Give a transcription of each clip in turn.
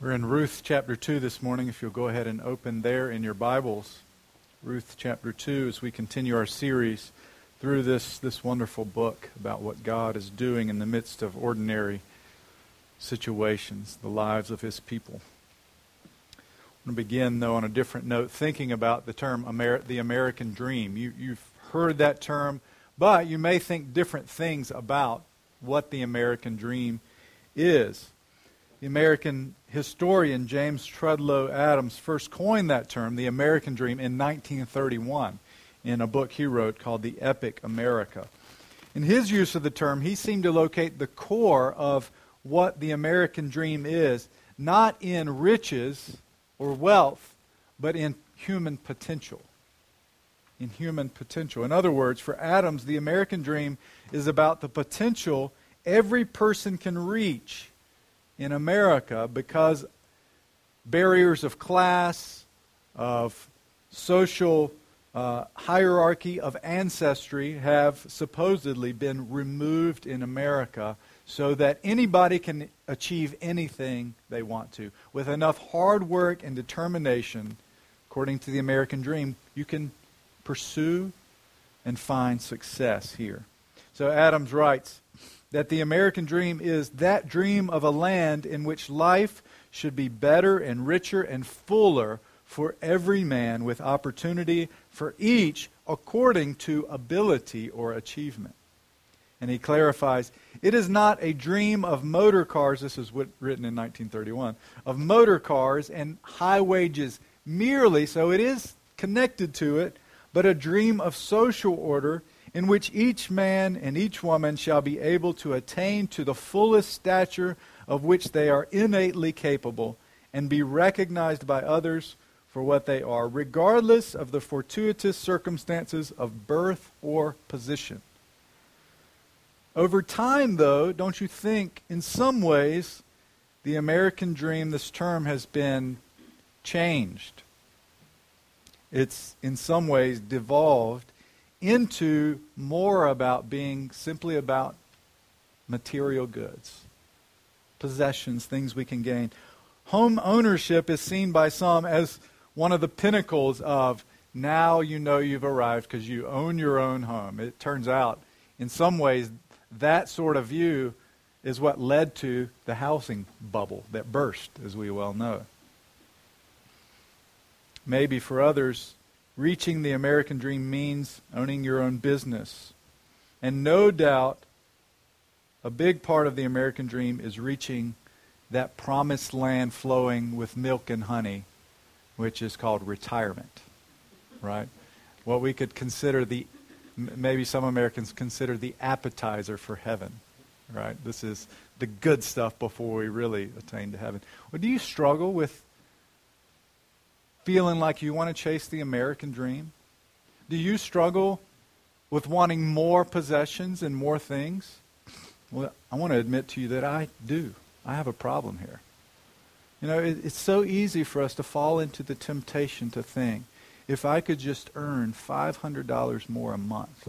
We're in Ruth chapter 2 this morning. If you'll go ahead and open there in your Bibles. Ruth chapter 2 as we continue our series through this, this wonderful book about what God is doing in the midst of ordinary situations, the lives of his people. I'm going to begin, though, on a different note, thinking about the term Amer- the American dream. You, you've heard that term, but you may think different things about what the American dream is. The American historian James Truslow Adams first coined that term, the American dream, in 1931 in a book he wrote called The Epic America. In his use of the term, he seemed to locate the core of what the American dream is, not in riches or wealth, but in human potential. In human potential. In other words, for Adams, the American dream is about the potential every person can reach in America because barriers of class, of social uh, hierarchy, of ancestry have supposedly been removed in America so that anybody can achieve anything they want to. With enough hard work and determination, according to the American dream, you can pursue and find success here. So Adams writes, that the American dream is that dream of a land in which life should be better and richer and fuller for every man with opportunity for each according to ability or achievement. And he clarifies it is not a dream of motor cars, this is what, written in 1931, of motor cars and high wages merely, so it is connected to it, but a dream of social order in which each man and each woman shall be able to attain to the fullest stature of which they are innately capable and be recognized by others for what they are, regardless of the fortuitous circumstances of birth or position. Over time, though, don't you think, in some ways, the American dream, this term, has been changed? It's in some ways devolved into more about being simply about material goods, possessions, things we can gain. Home ownership is seen by some as one of the pinnacles of now you know you've arrived because you own your own home. It turns out, in some ways, that sort of view is what led to the housing bubble that burst, as we well know. Maybe for others, reaching the American dream means owning your own business. And no doubt, a big part of the American dream is reaching that promised land flowing with milk and honey, which is called retirement, right? What we could consider the, maybe some Americans consider the appetizer for heaven, right? This is the good stuff before we really attain to heaven. Well, do you struggle with feeling like you want to chase the American dream? Do you struggle with wanting more possessions and more things? Well, I want to admit to you that I do. I have a problem here. You know, it, it's so easy for us to fall into the temptation to think if I could just earn $500 more a month,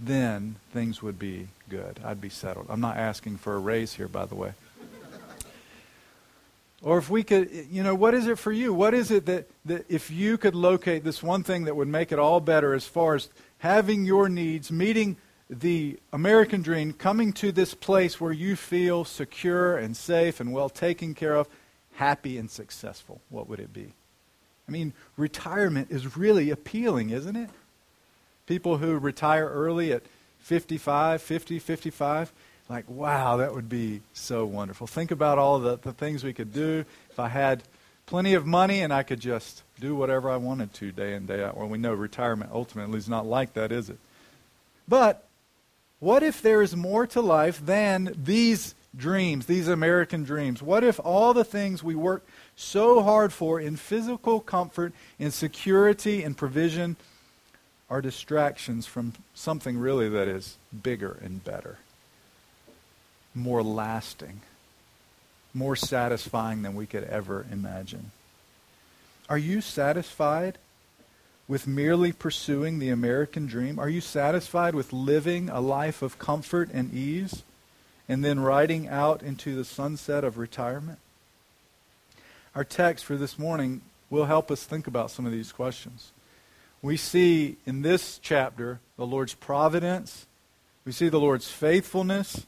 then things would be good. I'd be settled. I'm not asking for a raise here, by the way. Or if we could, you know, what is it for you? What is it that, that if you could locate this one thing that would make it all better as far as having your needs, meeting the American dream, coming to this place where you feel secure and safe and well taken care of, happy and successful, what would it be? I mean, retirement is really appealing, isn't it? People who retire early at 55, 50, 55, like, wow, that would be so wonderful. Think about all the, the things we could do if I had plenty of money and I could just do whatever I wanted to day in, day out. Well, we know retirement ultimately is not like that, is it? But what if there is more to life than these dreams, these American dreams? What if all the things we work so hard for in physical comfort, in security, in provision are distractions from something really that is bigger and better? More lasting, more satisfying than we could ever imagine. Are you satisfied with merely pursuing the American dream? Are you satisfied with living a life of comfort and ease and then riding out into the sunset of retirement? our text for this morning will help us think about some of these questions. We see in this chapter the Lord's providence, we see the Lord's faithfulness,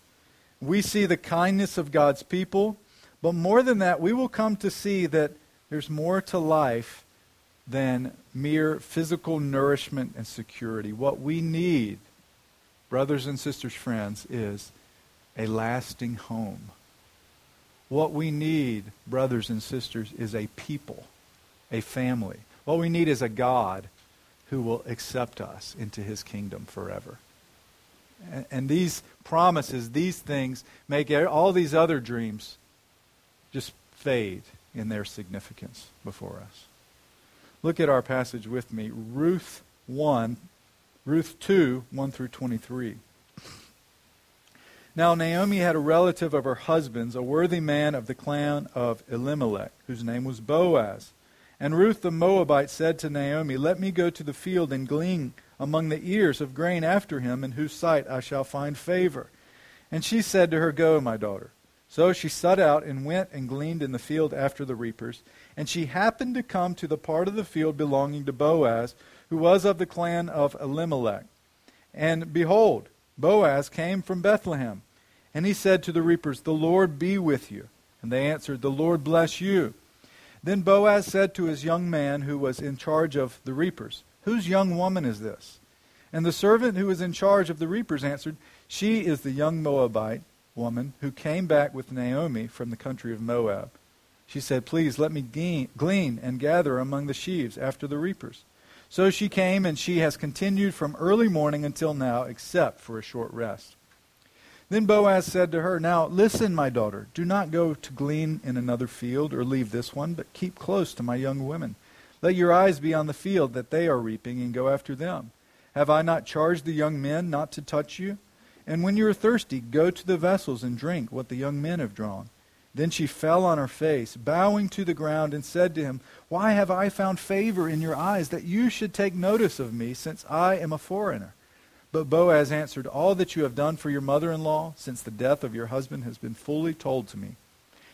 we see the kindness of God's people, but more than that, we will come to see that there's more to life than mere physical nourishment and security. What we need, brothers and sisters, friends, is a lasting home. What we need, brothers and sisters, is a people, a family. What we need is a God who will accept us into his kingdom forever. And, and these promises, these things, make all these other dreams just fade in their significance before us. Look at our passage with me. Ruth 1, Ruth 2, 1 through 23. Now Naomi had a relative of her husband's, a worthy man of the clan of Elimelech, whose name was Boaz. And Ruth the Moabite said to Naomi, Let me go to the field and glean among the ears of grain after him, in whose sight I shall find favor. And she said to her, Go, my daughter. So she set out and went and gleaned in the field after the reapers. And she happened to come to the part of the field belonging to Boaz, who was of the clan of Elimelech. And behold, Boaz came from Bethlehem. And he said to the reapers, The Lord be with you. And they answered, The Lord bless you. Then Boaz said to his young man who was in charge of the reapers, Whose young woman is this? And the servant who was in charge of the reapers answered, She is the young Moabite woman who came back with Naomi from the country of Moab. She said, Please let me glean and gather among the sheaves after the reapers. So she came, and she has continued from early morning until now, except for a short rest. Then Boaz said to her, Now listen, my daughter, do not go to glean in another field or leave this one, but keep close to my young women. Let your eyes be on the field that they are reaping, and go after them. Have I not charged the young men not to touch you? And when you are thirsty, go to the vessels and drink what the young men have drawn. Then she fell on her face, bowing to the ground, and said to him, Why have I found favor in your eyes that you should take notice of me, since I am a foreigner? But Boaz answered, All that you have done for your mother in law since the death of your husband has been fully told to me.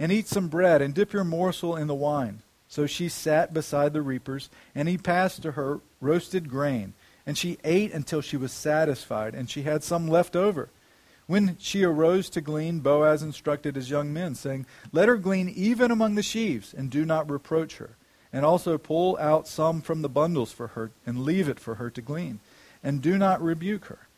and eat some bread and dip your morsel in the wine. So she sat beside the reapers, and he passed to her roasted grain. And she ate until she was satisfied, and she had some left over. When she arose to glean, Boaz instructed his young men, saying, Let her glean even among the sheaves, and do not reproach her. And also pull out some from the bundles for her, and leave it for her to glean. And do not rebuke her.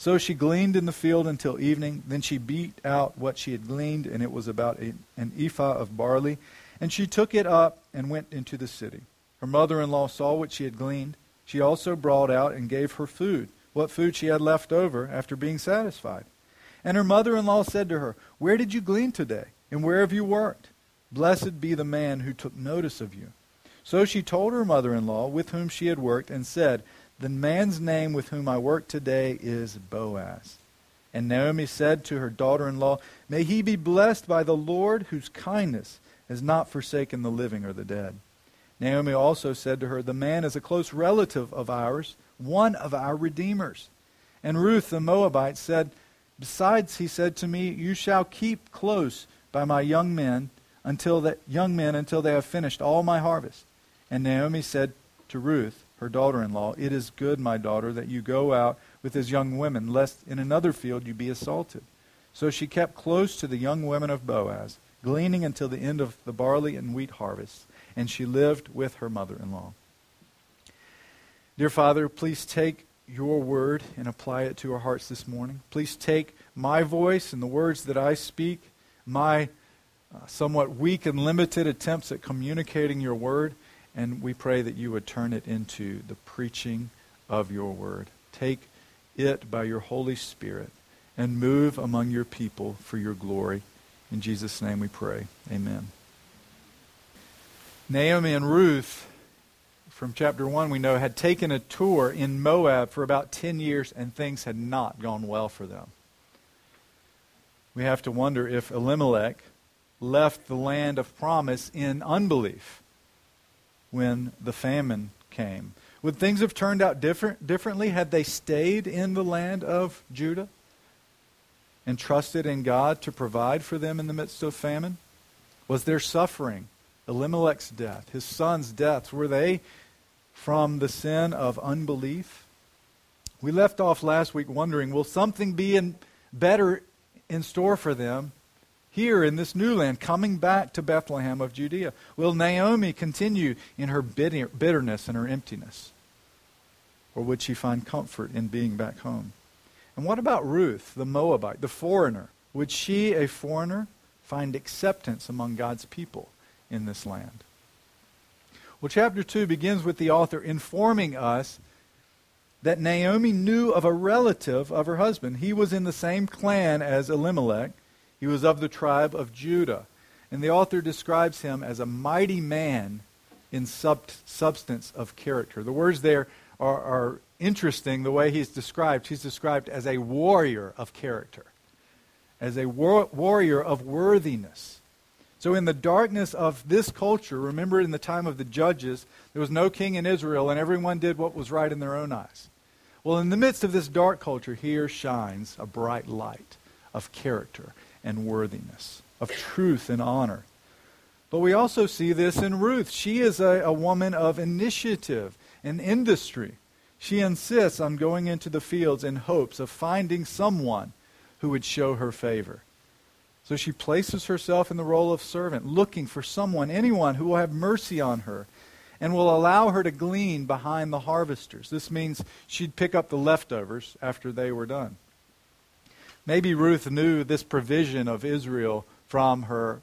So she gleaned in the field until evening. Then she beat out what she had gleaned, and it was about an ephah of barley. And she took it up and went into the city. Her mother in law saw what she had gleaned. She also brought out and gave her food, what food she had left over after being satisfied. And her mother in law said to her, Where did you glean today? And where have you worked? Blessed be the man who took notice of you. So she told her mother in law with whom she had worked, and said, The man's name with whom I work today is Boaz. And Naomi said to her daughter in law, May he be blessed by the Lord, whose kindness has not forsaken the living or the dead. Naomi also said to her, The man is a close relative of ours, one of our redeemers. And Ruth the Moabite said, Besides, he said to me, You shall keep close by my young men until that young men until they have finished all my harvest. And Naomi said to Ruth, her daughter in law, It is good, my daughter, that you go out with his young women, lest in another field you be assaulted. So she kept close to the young women of Boaz, gleaning until the end of the barley and wheat harvests, and she lived with her mother in law. Dear Father, please take your word and apply it to our hearts this morning. Please take my voice and the words that I speak, my uh, somewhat weak and limited attempts at communicating your word, and we pray that you would turn it into the preaching of your word. Take it by your Holy Spirit and move among your people for your glory. In Jesus' name we pray. Amen. Naomi and Ruth from chapter 1, we know, had taken a tour in Moab for about 10 years and things had not gone well for them. We have to wonder if Elimelech left the land of promise in unbelief when the famine came. Would things have turned out different, differently had they stayed in the land of Judah and trusted in God to provide for them in the midst of famine? Was their suffering? Elimelech's death, his son's deaths, were they from the sin of unbelief? We left off last week wondering will something be in, better in store for them here in this new land, coming back to Bethlehem of Judea? Will Naomi continue in her bitterness and her emptiness? Or would she find comfort in being back home? And what about Ruth, the Moabite, the foreigner? Would she, a foreigner, find acceptance among God's people in this land? Well, chapter 2 begins with the author informing us that Naomi knew of a relative of her husband. He was in the same clan as Elimelech, he was of the tribe of Judah. And the author describes him as a mighty man in sub- substance of character. The words there are, are interesting the way he's described. He's described as a warrior of character, as a war- warrior of worthiness. So, in the darkness of this culture, remember in the time of the judges, there was no king in Israel, and everyone did what was right in their own eyes. Well, in the midst of this dark culture, here shines a bright light of character and worthiness, of truth and honor. But we also see this in Ruth. She is a, a woman of initiative and industry. She insists on going into the fields in hopes of finding someone who would show her favor. So she places herself in the role of servant, looking for someone, anyone who will have mercy on her and will allow her to glean behind the harvesters. This means she'd pick up the leftovers after they were done. Maybe Ruth knew this provision of Israel from her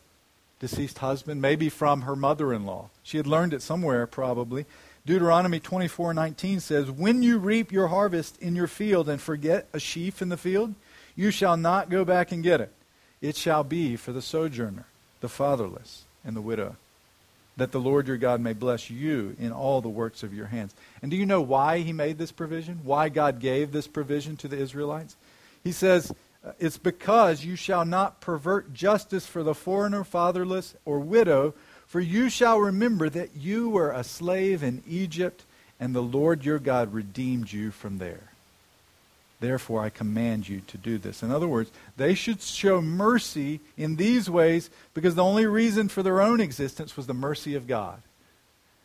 deceased husband, maybe from her mother in law. She had learned it somewhere, probably. Deuteronomy 24:19 says, "When you reap your harvest in your field and forget a sheaf in the field, you shall not go back and get it. It shall be for the sojourner, the fatherless, and the widow, that the Lord your God may bless you in all the works of your hands." And do you know why he made this provision? Why God gave this provision to the Israelites? He says, it's because you shall not pervert justice for the foreigner, fatherless, or widow, for you shall remember that you were a slave in Egypt, and the Lord your God redeemed you from there. Therefore, I command you to do this. In other words, they should show mercy in these ways because the only reason for their own existence was the mercy of God.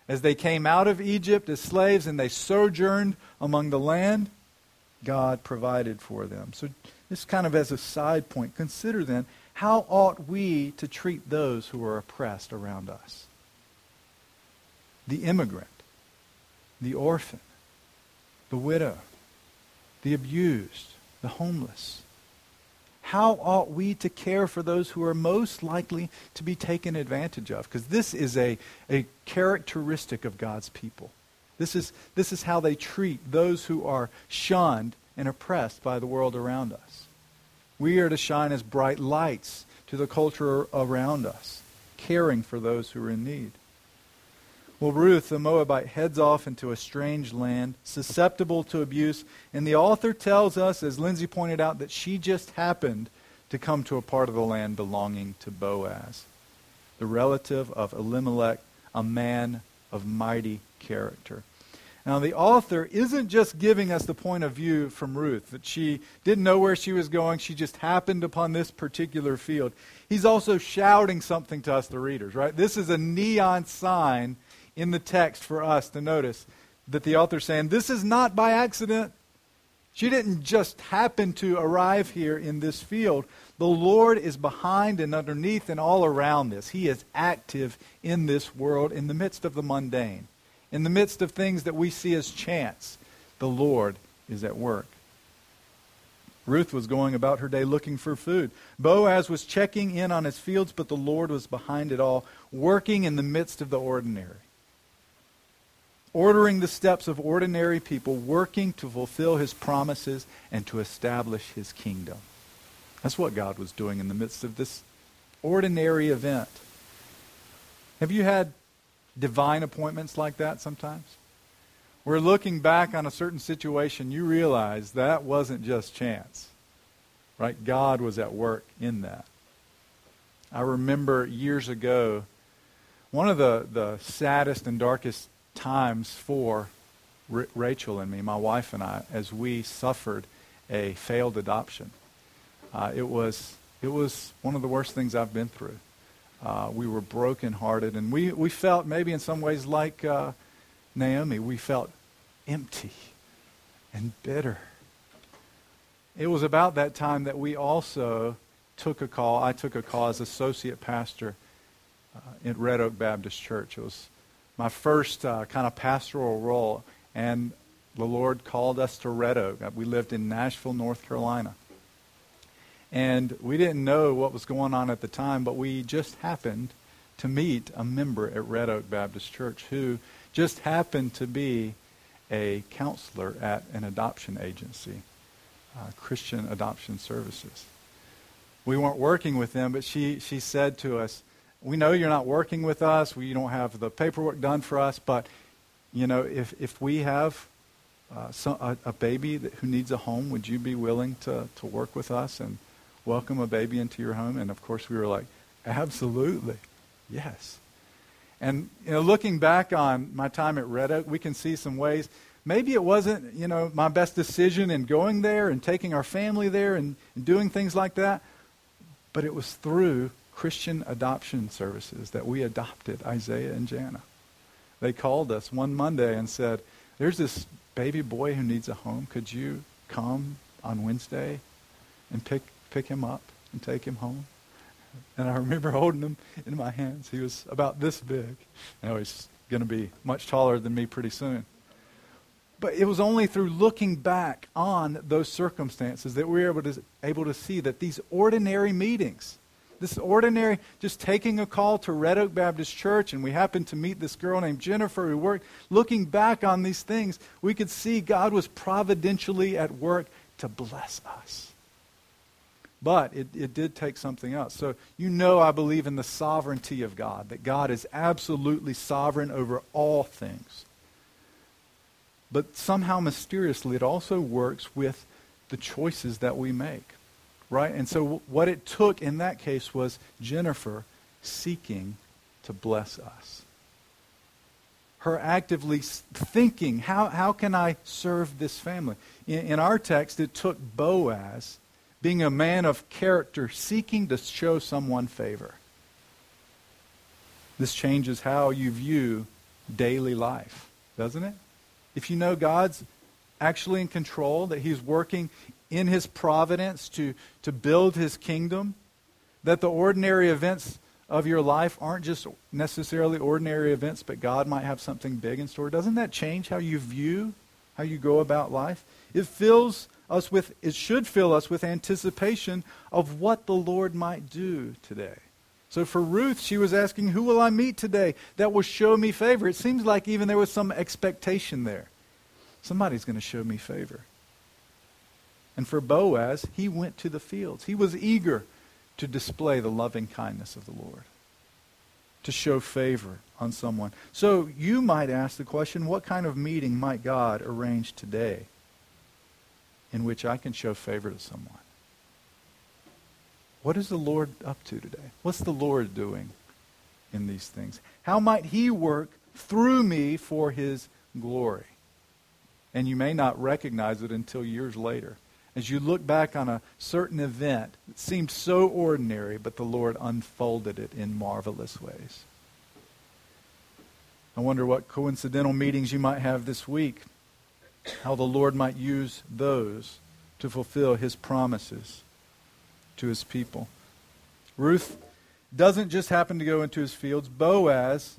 As they came out of Egypt as slaves and they sojourned among the land, God provided for them. So, this kind of as a side point, consider then how ought we to treat those who are oppressed around us? The immigrant, the orphan, the widow, the abused, the homeless. How ought we to care for those who are most likely to be taken advantage of? Because this is a, a characteristic of God's people. This is, this is how they treat those who are shunned and oppressed by the world around us. We are to shine as bright lights to the culture around us, caring for those who are in need. Well, Ruth, the Moabite, heads off into a strange land, susceptible to abuse, and the author tells us, as Lindsay pointed out, that she just happened to come to a part of the land belonging to Boaz, the relative of Elimelech, a man of mighty character. Now, the author isn't just giving us the point of view from Ruth, that she didn't know where she was going, she just happened upon this particular field. He's also shouting something to us, the readers, right? This is a neon sign in the text for us to notice that the author's saying, This is not by accident. She didn't just happen to arrive here in this field. The Lord is behind and underneath and all around this. He is active in this world in the midst of the mundane in the midst of things that we see as chance, the Lord is at work. Ruth was going about her day looking for food. Boaz was checking in on his fields, but the Lord was behind it all, working in the midst of the ordinary. Ordering the steps of ordinary people, working to fulfill his promises and to establish his kingdom. That's what God was doing in the midst of this ordinary event. Have you had divine appointments like that sometimes? where looking back on a certain situation, you realize that wasn't just chance. Right? God was at work in that. I remember years ago, one of the, the saddest and darkest times for R- Rachel and me, my wife and I, as we suffered a failed adoption. Uh, it was it was one of the worst things I've been through. Uh, we were brokenhearted, and we, we felt maybe in some ways like uh, Naomi. We felt empty and bitter. It was about that time that we also took a call. I took a call as associate pastor uh, at Red Oak Baptist Church. It was my first uh, kind of pastoral role, and the Lord called us to Red Oak. We lived in Nashville, North Carolina. And we didn't know what was going on at the time, but we just happened to meet a member at Red Oak Baptist Church who just happened to be a counselor at an adoption agency, uh, Christian Adoption Services. We weren't working with them, but she, she said to us, We know you're not working with us. We don't have the paperwork done for us, but you know, if, if we have uh, a, a, baby that, who needs a home, would you be willing to, to work with us and welcome a baby into your home? And of course, we were like, absolutely, yes. And you know, looking back on my time at Red Oak, we can see some ways. Maybe it wasn't, you know, my best decision in going there and taking our family there and, and doing things like that, but it was through Christian adoption services that we adopted Isaiah and Jana. They called us one Monday and said, "There's this baby boy who needs a home. Could you come on Wednesday and pick pick him up and take him home?" And I remember holding him in my hands. He was about this big. Now he's going to be much taller than me pretty soon. But it was only through looking back on those circumstances that we were able to, able to see that these ordinary meetings, this ordinary, just taking a call to Red Oak Baptist Church, and we happened to meet this girl named Jennifer who worked, looking back on these things, we could see God was providentially at work to bless us. But it, it did take something else. So you know I believe in the sovereignty of God, that God is absolutely sovereign over all things. But somehow mysteriously, it also works with the choices that we make. Right? And so what it took in that case was Jennifer seeking to bless us. Her actively thinking, how, how can I serve this family? In, in our text, it took Boaz being a man of character, seeking to show someone favor. This changes how you view daily life, doesn't it? If you know God's actually in control, that He's working in His providence to, to build His kingdom, that the ordinary events of your life aren't just necessarily ordinary events, but God might have something big in store, doesn't that change how you view how you go about life? It fills us with, it should fill us with anticipation of what the Lord might do today. So for Ruth, she was asking, Who will I meet today that will show me favor? It seems like even there was some expectation there. Somebody's going to show me favor. And for Boaz, he went to the fields. He was eager to display the loving kindness of the Lord, to show favor on someone. So you might ask the question what kind of meeting might God arrange today in which I can show favor to someone. What is the Lord up to today? What's the Lord doing in these things? How might He work through me for His glory? And you may not recognize it until years later. As you look back on a certain event that seemed so ordinary, but the Lord unfolded it in marvelous ways. I wonder what coincidental meetings you might have this week how the Lord might use those to fulfill his promises to his people. Ruth doesn't just happen to go into his fields. Boaz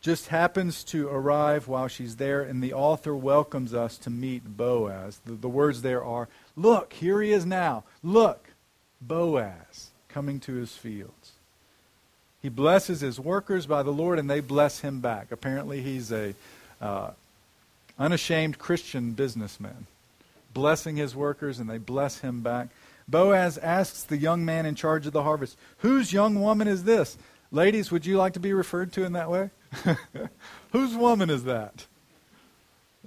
just happens to arrive while she's there, and the author welcomes us to meet Boaz. The, the words there are Look, here he is now. Look, Boaz coming to his fields. He blesses his workers by the Lord, and they bless him back. Apparently, he's a uh, unashamed Christian businessman, blessing his workers, and they bless him back. Boaz asks the young man in charge of the harvest, Whose young woman is this? Ladies, would you like to be referred to in that way? Whose woman is that?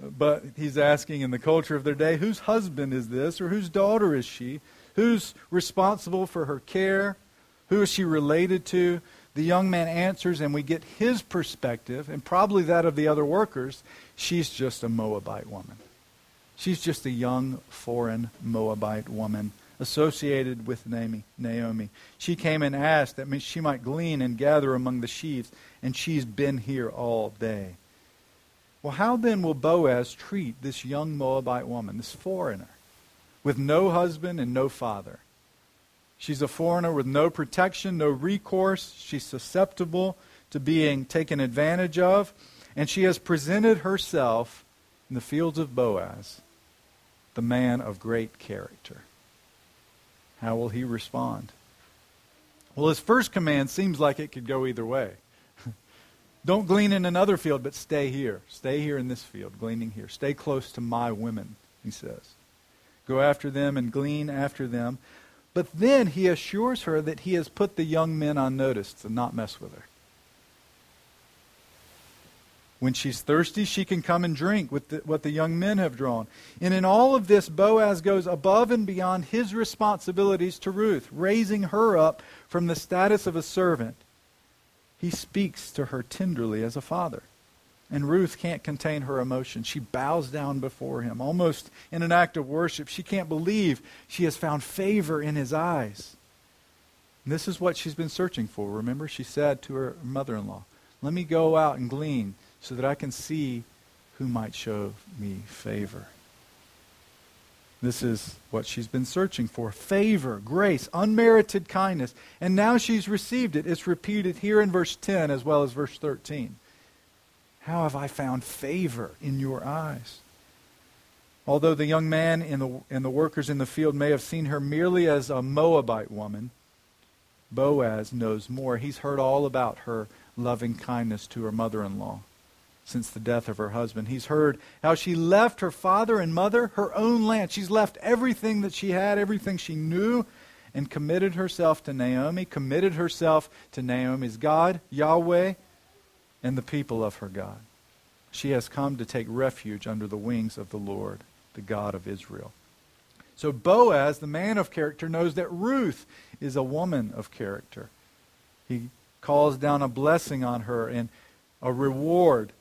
but he's asking in the culture of their day, whose husband is this or whose daughter is she? Who's responsible for her care? Who is she related to? The young man answers, and we get his perspective, and probably that of the other workers. She's just a Moabite woman. She's just a young foreign Moabite woman associated with Naomi. She came and asked that she might glean and gather among the sheaves, and she's been here all day. Well, how then will Boaz treat this young Moabite woman, this foreigner, with no husband and no father? She's a foreigner with no protection, no recourse. She's susceptible to being taken advantage of. And she has presented herself in the fields of Boaz, the man of great character. How will he respond? Well, his first command seems like it could go either way. Don't glean in another field, but stay here. Stay here in this field, gleaning here. Stay close to my women, he says. Go after them and glean after them. But then he assures her that he has put the young men on notice to not mess with her. When she's thirsty, she can come and drink with the, what the young men have drawn. And in all of this, Boaz goes above and beyond his responsibilities to Ruth, raising her up from the status of a servant. He speaks to her tenderly as a father. And Ruth can't contain her emotion. She bows down before him, almost in an act of worship. She can't believe she has found favor in his eyes. And this is what she's been searching for. Remember, she said to her mother in law, Let me go out and glean so that I can see who might show me favor. This is what she's been searching for favor, grace, unmerited kindness. And now she's received it. It's repeated here in verse 10 as well as verse 13. How have I found favor in your eyes? Although the young man and the, and the workers in the field may have seen her merely as a Moabite woman, Boaz knows more. He's heard all about her loving kindness to her mother in law since the death of her husband. He's heard how she left her father and mother, her own land. She's left everything that she had, everything she knew, and committed herself to Naomi, committed herself to Naomi's God, Yahweh, and the people of her God. She has come to take refuge under the wings of the Lord, the God of Israel. So Boaz, the man of character, knows that Ruth is a woman of character. He calls down a blessing on her and a reward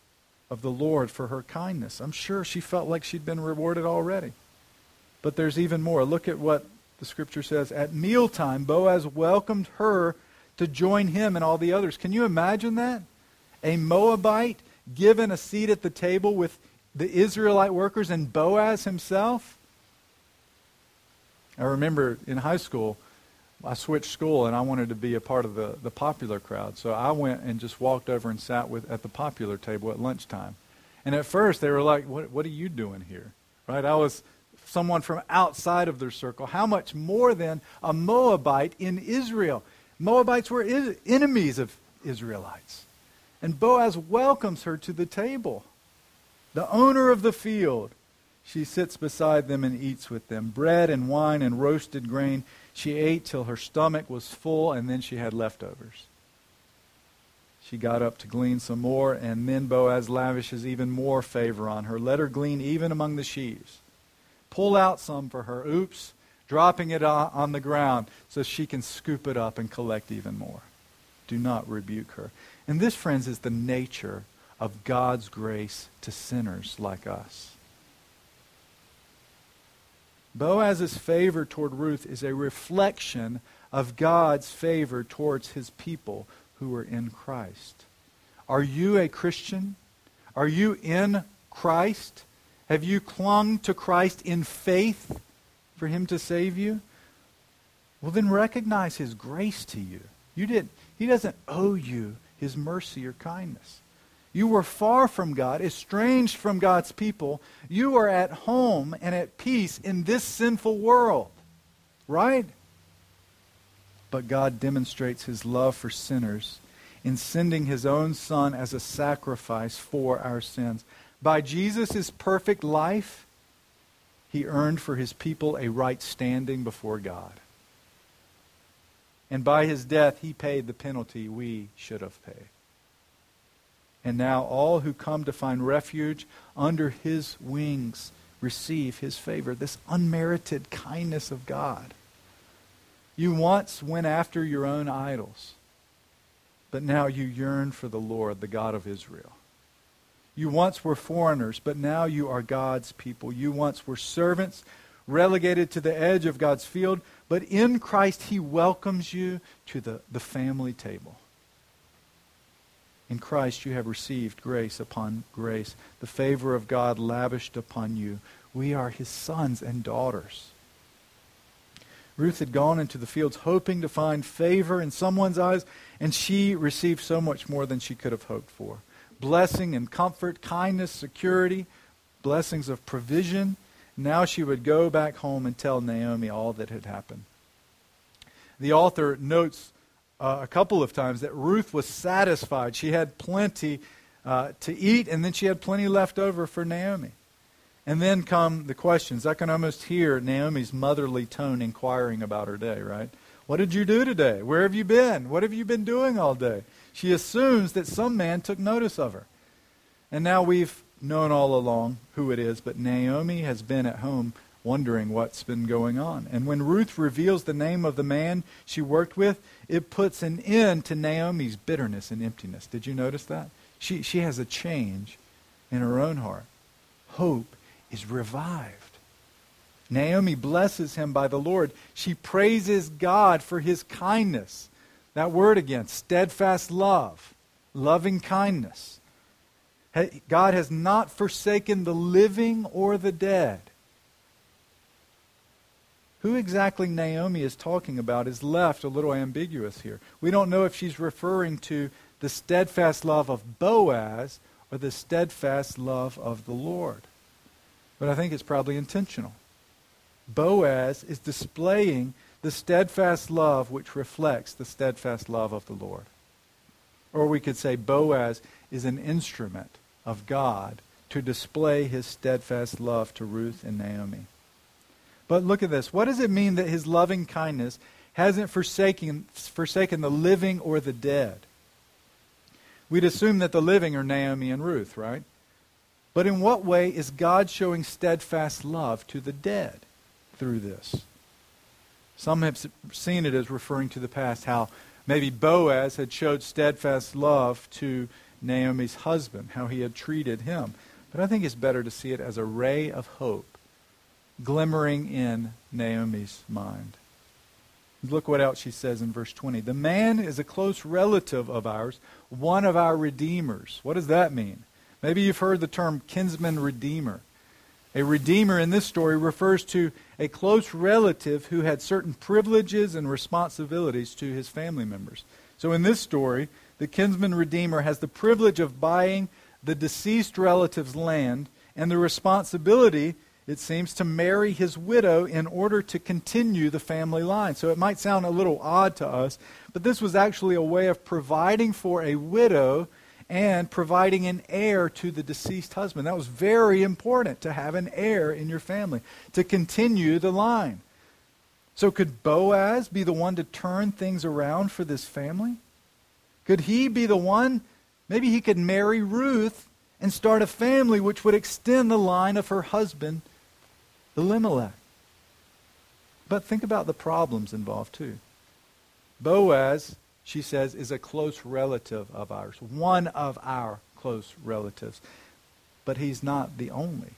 of the Lord for her kindness. I'm sure she felt like she'd been rewarded already. But there's even more. Look at what the scripture says. At mealtime, Boaz welcomed her to join him and all the others. Can you imagine that? A Moabite given a seat at the table with the Israelite workers and Boaz himself? I remember in high school, I switched school and I wanted to be a part of the, the popular crowd. So I went and just walked over and sat with at the popular table at lunchtime. And at first they were like, what, what are you doing here? Right? I was someone from outside of their circle. How much more than a Moabite in Israel? Moabites were is, enemies of Israelites. And Boaz welcomes her to the table. The owner of the field. She sits beside them and eats with them. Bread and wine and roasted grain she ate till her stomach was full, and then she had leftovers. She got up to glean some more, and then Boaz lavishes even more favor on her. Let her glean even among the sheaves. Pull out some for her. Oops, dropping it on the ground so she can scoop it up and collect even more. Do not rebuke her. And this, friends, is the nature of God's grace to sinners like us. Boaz's favor toward Ruth is a reflection of God's favor towards his people who are in Christ. Are you a Christian? Are you in Christ? Have you clung to Christ in faith for him to save you? Well, then recognize his grace to you. You did he doesn't owe you his mercy or kindness. You were far from God, estranged from God's people. You are at home and at peace in this sinful world. Right? But God demonstrates his love for sinners in sending his own Son as a sacrifice for our sins. By Jesus' perfect life, he earned for his people a right standing before God. And by his death, he paid the penalty we should have paid. And now all who come to find refuge under his wings receive his favor, this unmerited kindness of God. You once went after your own idols, but now you yearn for the Lord, the God of Israel. You once were foreigners, but now you are God's people. You once were servants, relegated to the edge of God's field, but in Christ he welcomes you to the, the family table. In Christ you have received grace upon grace, the favor of God lavished upon you. We are his sons and daughters. Ruth had gone into the fields hoping to find favor in someone's eyes, and she received so much more than she could have hoped for. Blessing and comfort, kindness, security, blessings of provision. Now she would go back home and tell Naomi all that had happened. The author notes uh, a couple of times that Ruth was satisfied. She had plenty uh, to eat, and then she had plenty left over for Naomi. And then come the questions. I can almost hear Naomi's motherly tone inquiring about her day, right? What did you do today? Where have you been? What have you been doing all day? She assumes that some man took notice of her. And now we've known all along who it is, but Naomi has been at home wondering what's been going on. And when Ruth reveals the name of the man she worked with, it puts an end to Naomi's bitterness and emptiness. Did you notice that? She, she has a change in her own heart. Hope is revived. Naomi blesses him by the Lord. She praises God for his kindness. That word again, steadfast love, loving kindness. God has not forsaken the living or the dead. Who exactly Naomi is talking about is left a little ambiguous here. We don't know if she's referring to the steadfast love of Boaz or the steadfast love of the Lord. But I think it's probably intentional. Boaz is displaying the steadfast love which reflects the steadfast love of the Lord. Or we could say Boaz is an instrument of God to display his steadfast love to Ruth and Naomi. But look at this. What does it mean that his loving kindness hasn't forsaken, forsaken the living or the dead? We'd assume that the living are Naomi and Ruth, right? But in what way is God showing steadfast love to the dead through this? Some have seen it as referring to the past, how maybe Boaz had showed steadfast love to Naomi's husband, how he had treated him. But I think it's better to see it as a ray of hope glimmering in Naomi's mind. Look what else she says in verse 20. The man is a close relative of ours, one of our redeemers. What does that mean? Maybe you've heard the term kinsman redeemer. A redeemer in this story refers to a close relative who had certain privileges and responsibilities to his family members. So in this story, the kinsman redeemer has the privilege of buying the deceased relative's land and the responsibility it seems, to marry his widow in order to continue the family line. So it might sound a little odd to us, but this was actually a way of providing for a widow and providing an heir to the deceased husband. That was very important to have an heir in your family, to continue the line. So could Boaz be the one to turn things around for this family? Could he be the one? Maybe he could marry Ruth and start a family which would extend the line of her husband Elimelech. But think about the problems involved too. Boaz, she says, is a close relative of ours, one of our close relatives. But he's not the only.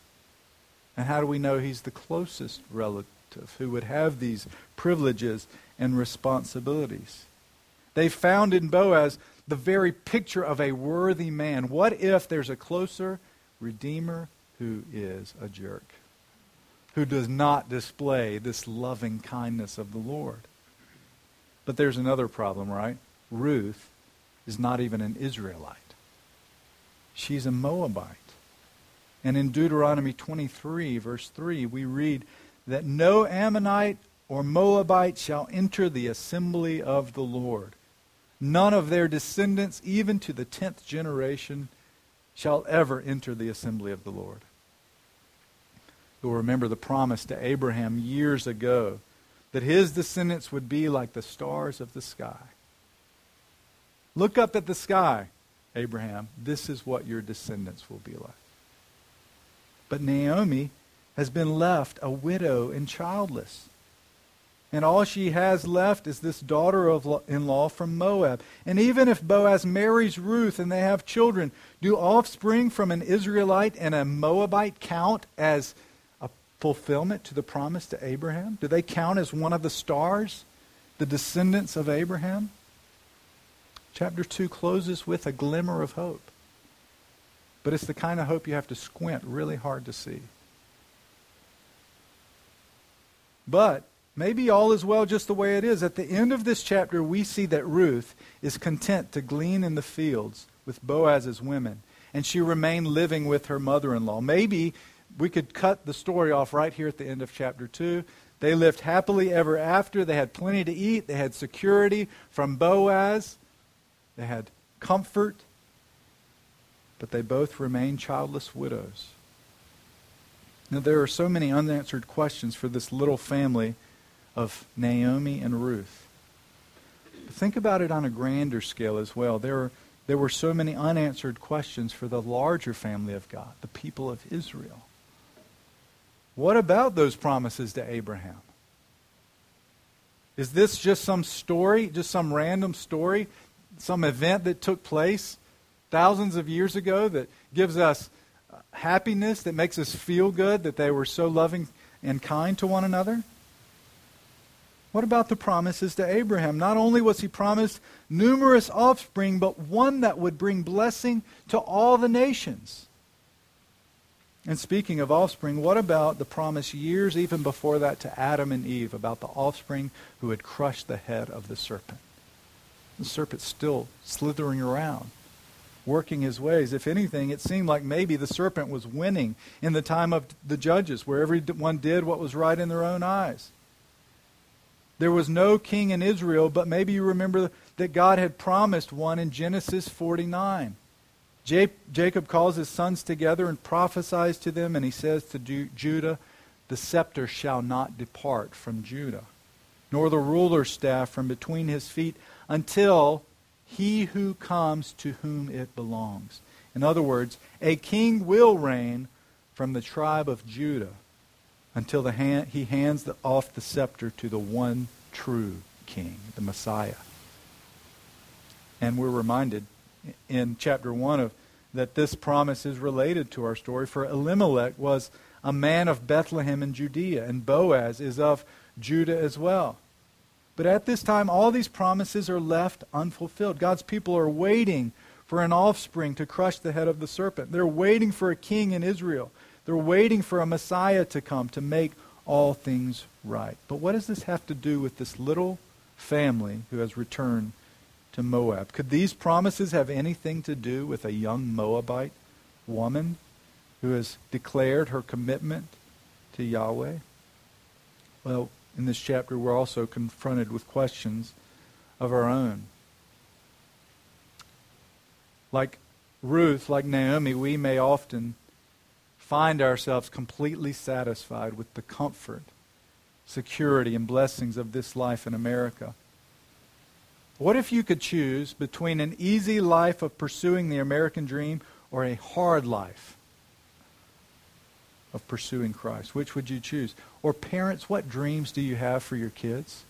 And how do we know he's the closest relative who would have these privileges and responsibilities? They found in Boaz the very picture of a worthy man. What if there's a closer redeemer who is a jerk? who does not display this loving kindness of the Lord. But there's another problem, right? Ruth is not even an Israelite. She's a Moabite. And in Deuteronomy 23, verse 3, we read that no Ammonite or Moabite shall enter the assembly of the Lord. None of their descendants, even to the tenth generation, shall ever enter the assembly of the Lord. You'll remember the promise to Abraham years ago that his descendants would be like the stars of the sky. Look up at the sky. Abraham, this is what your descendants will be like. But Naomi has been left a widow and childless. And all she has left is this daughter in law from Moab. And even if Boaz marries Ruth and they have children, do offspring from an Israelite and a Moabite count as a fulfillment to the promise to Abraham? Do they count as one of the stars, the descendants of Abraham? Chapter 2 closes with a glimmer of hope. But it's the kind of hope you have to squint really hard to see. But maybe all is well just the way it is. At the end of this chapter, we see that Ruth is content to glean in the fields with Boaz's women, and she remained living with her mother in law. Maybe we could cut the story off right here at the end of chapter 2. They lived happily ever after. They had plenty to eat. They had security from Boaz. They had comfort. But they both remained childless widows. Now, there are so many unanswered questions for this little family of Naomi and Ruth. But think about it on a grander scale as well. There, are, there were so many unanswered questions for the larger family of God, the people of Israel. What about those promises to Abraham? Is this just some story, just some random story, some event that took place thousands of years ago that gives us happiness that makes us feel good that they were so loving and kind to one another? What about the promises to Abraham? Not only was he promised numerous offspring, but one that would bring blessing to all the nations. And speaking of offspring, what about the promise years even before that to Adam and Eve about the offspring who had crushed the head of the serpent? The serpent's still slithering around working his ways. If anything, it seemed like maybe the serpent was winning in the time of the judges, where everyone did what was right in their own eyes. There was no king in Israel, but maybe you remember that God had promised one in Genesis 49. Jacob calls his sons together and prophesies to them, and he says to Judah, The scepter shall not depart from Judah, nor the ruler's staff from between his feet, until he who comes to whom it belongs. In other words, a king will reign from the tribe of Judah until the hand, he hands the, off the scepter to the one true king, the Messiah. And we're reminded in chapter 1 of that this promise is related to our story for Elimelech was a man of Bethlehem in Judea and Boaz is of Judah as well. But at this time, all these promises are left unfulfilled. God's people are waiting for an offspring to crush the head of the serpent. They're waiting for a king in Israel. They're waiting for a Messiah to come to make all things right. But what does this have to do with this little family who has returned to Moab? Could these promises have anything to do with a young Moabite woman who has declared her commitment to Yahweh? Well, in this chapter, we're also confronted with questions of our own. Like Ruth, like Naomi, we may often find ourselves completely satisfied with the comfort, security, and blessings of this life in America. What if you could choose between an easy life of pursuing the American dream or a hard life of pursuing Christ? Which would you choose? Or parents, what dreams do you have for your kids?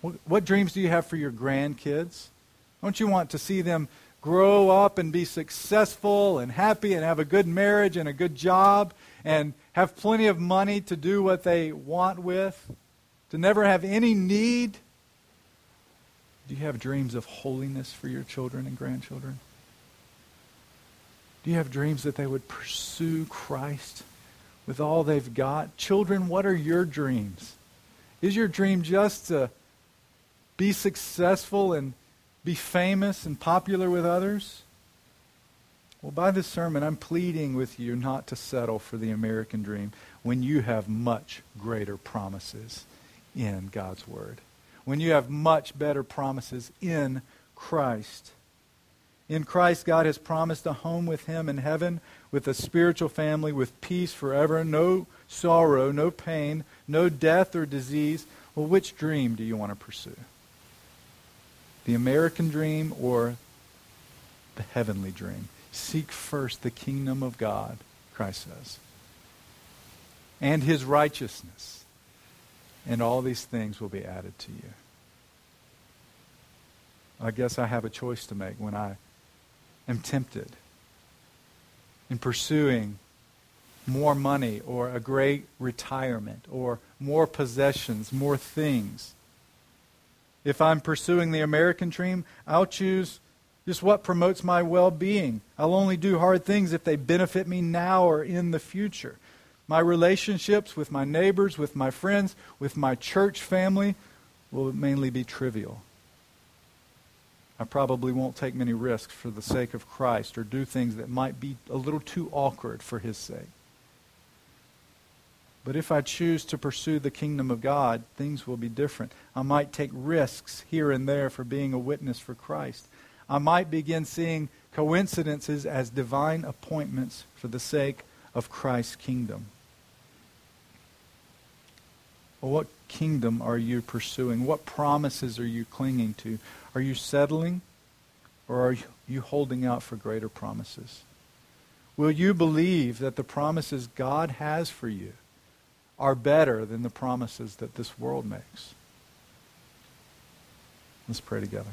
What, what dreams do you have for your grandkids? Don't you want to see them grow up and be successful and happy and have a good marriage and a good job and have plenty of money to do what they want with? To never have any need? Do you have dreams of holiness for your children and grandchildren? Do you have dreams that they would pursue Christ with all they've got? Children, what are your dreams? Is your dream just to be successful and be famous and popular with others? Well, by this sermon, I'm pleading with you not to settle for the American dream when you have much greater promises in God's Word, when you have much better promises in Christ. In Christ, God has promised a home with Him in heaven, with a spiritual family, with peace forever, no sorrow, no pain, no death or disease. Well, which dream do you want to pursue? The American dream or the heavenly dream. Seek first the kingdom of God, Christ says, and his righteousness, and all these things will be added to you. I guess I have a choice to make when I am tempted in pursuing more money or a great retirement or more possessions, more things. If I'm pursuing the American dream, I'll choose just what promotes my well being. I'll only do hard things if they benefit me now or in the future. My relationships with my neighbors, with my friends, with my church family will mainly be trivial. I probably won't take many risks for the sake of Christ or do things that might be a little too awkward for His sake. But if I choose to pursue the kingdom of God, things will be different. I might take risks here and there for being a witness for Christ. I might begin seeing coincidences as divine appointments for the sake of Christ's kingdom. Well, what kingdom are you pursuing? What promises are you clinging to? Are you settling or are you holding out for greater promises? Will you believe that the promises God has for you are better than the promises that this world makes? Let's pray together.